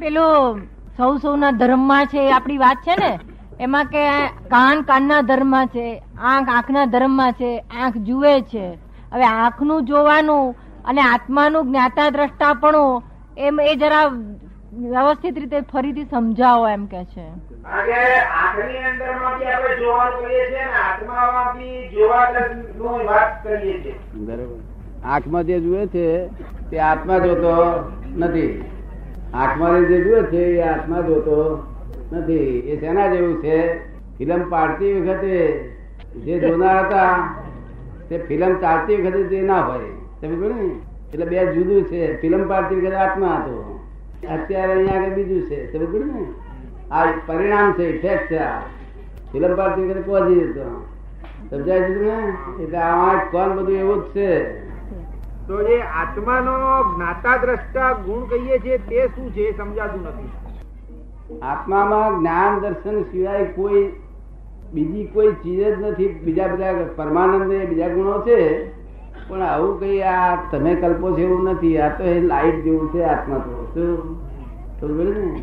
પેલું સૌ સૌના ધર્મમાં છે એ આપણી વાત છે ને? એમાં કે કાન કાનના ધર્મમાં છે આંખ આંખના ધર્મમાં છે આંખ જુએ છે. હવે આંખનું જોવાનું અને આત્માનું જ્ઞાતા દ્રષ્ટાપણું એમ એ જરા વ્યવસ્થિત રીતે ફરીથી સમજાવો એમ કે છે. આંખની અંદરમાંથી આપણે જોવાનું કરીએ છીએ ને આત્મામાંથી જોવાની વાત કરીએ છીએ. બરોબર. આંખમાં જે જુએ છે તે આત્મા જોતો નથી. આંખમાં જે જુએ છે, એ આત્મા જોતો નથી. એ શેના જેવું છે? ફિલ્મ પાડતી વખતે જે જોનાર હતા, તે ફિલ્મ ચાલતી વખતે તે ના હોય. તમે કહ્યું ને? એટલે બે જુદું છે. ફિલ્મ પાડતી વખતે આત્મા હતો. અત્યારે અહીંયા આગળ બીજું છે. તમે કહ્યું ને? આ પરિણામ છે ઇફેક્ટ છે આ. ફિલ્મ પાડતી વખતે પહોંચી જતો. સમજાય છે ને એટલે આ કોણ બધું એવું જ છે. તો એ આત્માનો જ્ઞાતા દ્રષ્ટા ગુણ કહીએ છીએ, તે શું છે સમજાતું નથી. આત્મામાં જ્ઞાન દર્શન સિવાય કોઈ બીજી કોઈ ચીજ જ નથી. બીજા બધા પરમાનંદ બીજા ગુણો છે, પણ આવું કઈ આ તમે કલ્પો છે એવું નથી. આ તો એ લાઈટ જેવું છે આત્મા તો. શું? ને?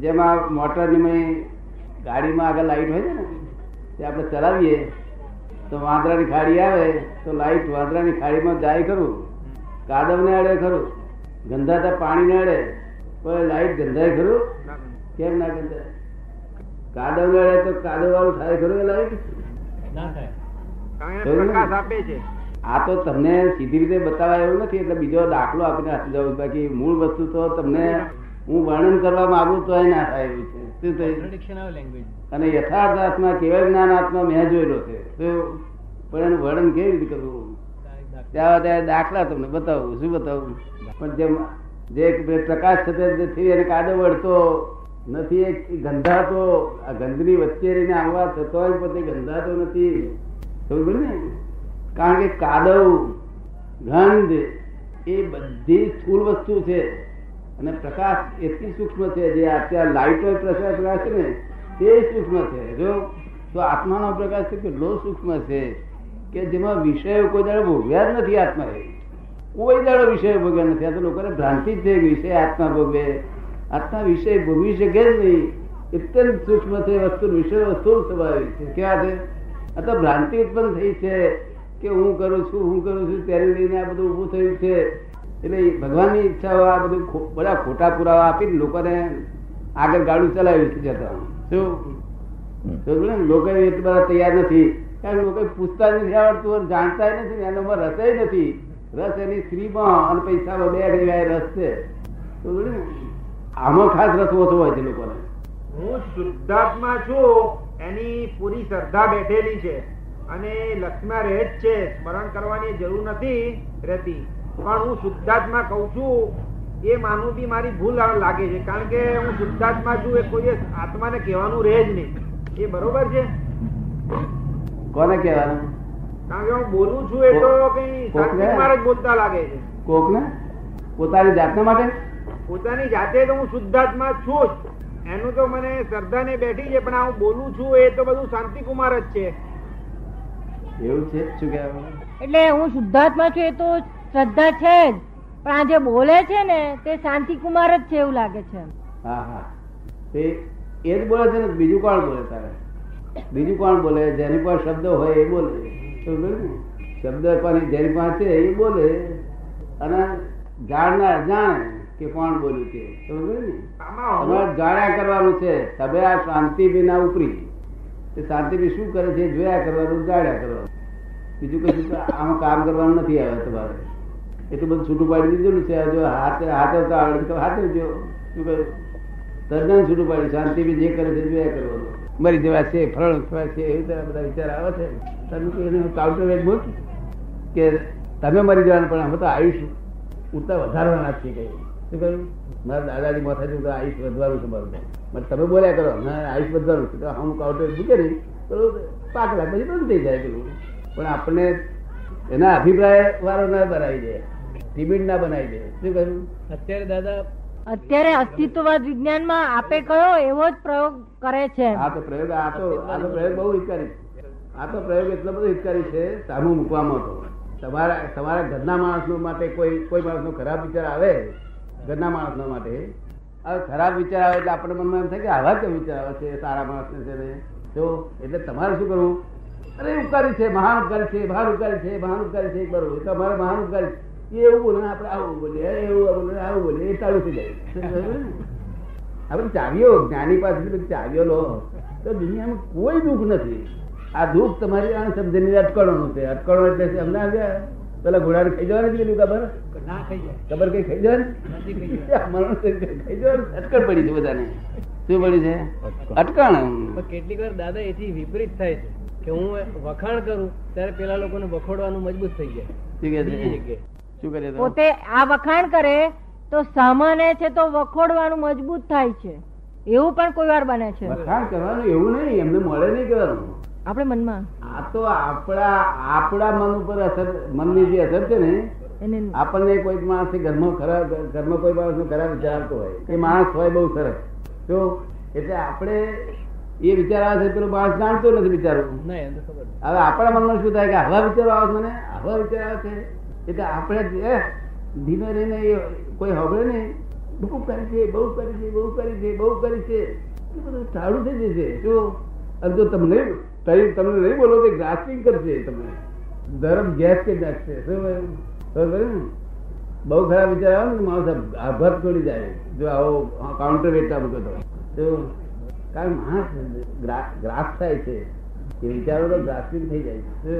જેમાં મોટરની ગાડીમાં આગળ લાઈટ હોય ને, તે આપણે ચલાવીએ, તો વાંદરાની ખાડી આવે, તો લાઈટ વાંદરાની ખાડીમાં જાય ખરું. કાદવને અડે ખરું. ગંધાતા પાણીને અડે પણ લાઈટ ગંધાય ખરું? કેમ ના ગંધાય? કાદવ અડે તો કાદવ વાળું થાય ખરું એ લાઈટ? આપે આ તો તમને સીધી રીતે બતાવાય એવું નથી. એટલે બીજો દાખલો આપીને સમજાવું બાકી મૂળ વસ્તુ તો તમને હું વર્ણન કરવા માંગુ તો એ ના થાય એવું છે. શું થયું? અને યથાર્થ આત્મા કેવળ જ્ઞાન આત્મા મેં જોયેલો છે. તો પણ એનું વર્ણન કેવી રીતે કરવું? ત્યાં દાખલા તમને બતાવું, શું બતાવું? પણ જેમ જે પ્રકાશ થતો નથી એને કાદવ વળતો નથી એ ગંધાતો, આ ગંધની વચ્ચે રહીને આવવા થતો પોતે ગંધાતો નથી. સમજ ને? કારણ કે કાદવ, ગંધ એ બધી સ્થૂળ વસ્તુ છે. અને પ્રકાશ એટલી સૂક્ષ્મ છે જે અત્યારે લાઈટ પ્રકાશ પ્રકાશ છે ને, તે સૂક્ષ્મ છે. જો તો આત્માનો પ્રકાશ છે કેટલો સૂક્ષ્મ છે. કે જેમાં વિષયો કોઈ દાડો ભોગવ્યા જ નથી આત્માએ. કોઈ દાડો વિષય ભોગવ્યા નથી. આ તો લોકોને ભ્રાંતિ જ કે વિષય આત્મા ભોગવે. આત્મા વિષય ભોગવી શકે જ નહીં. અત્યંત સૂક્ષ્મ છે વસ્તુ વિષય વસ્તુ સ્વાભાવિક છે. કેવા છે? આ તો ભ્રાંતિ ઉત્પન્ન થઈ છે કે હું કરું છું હું કરું છું ત્યારે લઈને આ બધું ઊભું થયું છે. એટલે ભગવાનની ઈચ્છા આ બધું બધા ખોટા પુરાવા આપીને લોકોને આગળ ગાડું ચલાવ્યું છે જતા શું? લોકો એટલા બધા તૈયાર નથી. કારણ લોકો પૂછતા નથી આવડતું જાણતા નથી એનો રસ નથી. રસ એની સ્ત્રીમાં અને પૈસામાં બે જગ્યાએ રસ છે. આમાં ખાસ રસ ઓછો હોય છે લોકોને. હું શુદ્ધાત્મા છું, એની પૂરી શ્રદ્ધા બેઠેલી છે. અને લક્ષ્મા રહે જ છે, સ્મરણ કરવાની જરૂર નથી રહેતી. પણ હું શુદ્ધાત્મા કઉ છું, એ માનવું બી મારી ભૂલ લાગે છે. કારણ કે હું શુદ્ધાત્મા છું, એ કોઈ આત્માને કહેવાનું રહે જ નહીં. એ બરોબર છે? કોને કહેવાનું? હું બોલું છું એ તો કઈ કુમાર જ બોલતા લાગે છે. કોકને? પોતાની જાતને માટે? પોતાની જાતે તો હું શુદ્ધાત્મા છું જ. એનું તો મને શ્રદ્ધા ને બેઠી છે પણ હું બોલું છું એ તો બધું શાંતિ કુમાર જ છે. એવું છે? શું કહેવાય એટલે હું શુદ્ધાત્મા છું એ તો શ્રદ્ધા છે જ. પણ આ જે બોલે છે ને તે શાંતિકુમાર જ છે એવું લાગે છે હા હા. તે એ જ બોલે છે ને બીજું કોણ બોલે તારે? બીજું કોણ બોલે? જેની પાસે શબ્દ હોય એ બોલે. શબ્દ જેની પાસે છે એ બોલે. અને જાણનાર જાણે કે કોણ બોલ્યું તે તમારે જાણ્યા કરવાનું છે. તમે આ શાંતિ વિના ઉપરી. તે શાંતિ બી શું કરે છે? જોયા કરવાનું જાણ્યા કરવાનું. બીજું કશું આમાં કામ કરવાનું નથી આવે તમારે. એટલું બધું છૂટું પાડી દીધું છે. જો હાથે હાથે તો આવડે તો હાથે જો શું કહ્યું તદ્દન છૂટું પાડી શાંતિ બી જે કરે છે જોયા કરવાનું. મરી જવા છે ફળ થવા છે, એવી તરફ બધા વિચાર આવે છે. તમે એને કાઉન્ટર વેટ બોલ. કે તમે મરી જવાના, પણ અમે તો આયુષ ઉત્તર વધારવાના છીએ કઈ. શું કહ્યું? મારા દાદાજી માથા હું તો આયુષ વધવાનું છે મારું મને તમે બોલ્યા કરો, ના આયુષ વધવાનું છે. તો હું કાઉન્ટર મૂકે નહીં. તો પાક લાખ પછી બંધ થઈ જાય પેલું. પણ આપણને એના અભિપ્રાય વાળો ના બનાવી દે. ટિબિટ ના બનાવી દે. શું કહ્યું? અત્યારે દાદા અત્યારે અસ્તિત્વવાદ વિજ્ઞાનમાં આપે કયો એવો જ પ્રયોગ કરે છે. આ તો પ્રયોગ, આ તો આ તો પ્રયોગ બહુ હિતકારી. આ તો પ્રયોગ એટલો બધો હિતકારી છે, સામું મૂકવામાં તો. તમારા તમારા ઘરના માણસો માટે કોઈ કોઈ માણસનો ખરાબ વિચાર આવે, ઘરના માણસનો માટે. ખરાબ વિચાર આવે એટલે આપણને મનમાં એમ થાય કે આવા કેમ વિચાર આવે છે, સારા માણસને છે ને. જો એટલે તમારે શું કરવું? અરે ઉપકારી છે, મહાન ઉપકારી છે મહાન ઉપકારી છે મહાન ઉપકારી છે બરોબર તમારે મહાન ઉપકારી એવું બોલે આપણે આવું બોલીએ એ બોલે એ ચાલુ થઈ જાય. આપણે ચાવીઓ જ્ઞાની પાસેથી ચાવીઓ લો. તો દુનિયામાં કોઈ દુઃખ નથી. આ દુઃખ તમારી આ સમજણની અટકળોનું છે. અટકળો એટલે અમને આવ્યા પેલા ઘોડા ખાઈ જવાની પેલી ખબર? ના ખાઈ જાય ખબર કઈ ખાઈ નથી જાય. મરણ ખાઈ પડી છે બધાને. શું પડી છે? અટકણ કેટલીક વાર દાદા એથી વિપરીત થાય છે કે હું વખાણ કરું ત્યારે પેલા લોકોને વખોડવાનું મજબૂત થઈ જાય. શું કરે પોતે આ વખાણ કરે તો સામાન્ય છે તો વખોડવાનું મજબૂત થાય છે. એવું પણ કોઈ વાર બને છે. વખાણ કરવાનું એવું નહીં એમને મળે નહીં કરવાનું. આપણે મનમાં. આ તો આપણા આપણા મન ઉપર અસર મનની જે અસર છે ને આપણને કોઈ માણસ ઘરમાં ખરાબ ઘરમાં કોઈ માણસ ખરાબ વિચાર આવતો હોય. એ માણસ હોય બહુ સરસ. તો એટલે આપણે એ વિચાર આવે છે પેલો માણસ જાણતો નથી છે. હવે આપણા મનમાં શું થાય કે આવા વિચારો આવે છે મને? આવા વિચાર આવે છે. એટલે આપણે જે ધીમે રહીને કોઈ હવે નહીં. બહુ કરી છે, બહુ કરી છે, બહુ કરી છે, બહુ કરે છે. બધું સારું થઈ જશે. જો અને જો તમને તમને નહીં બોલો તો ગ્રાસ્પિંગ કરશે તમને ધર્મ ગેસ કે નાખશે શું? ખબર ને? બહુ ખરાબ વિચાર આવે ને માણસ આભાર છોડી જાય. જો આવો કાઉન્ટર વેચતા મૂકે તો તો. કારણ માણસ ગ્રાસ થાય છે. એ વિચારો તો ગ્રાસ્પિંગ થઈ જાય છે?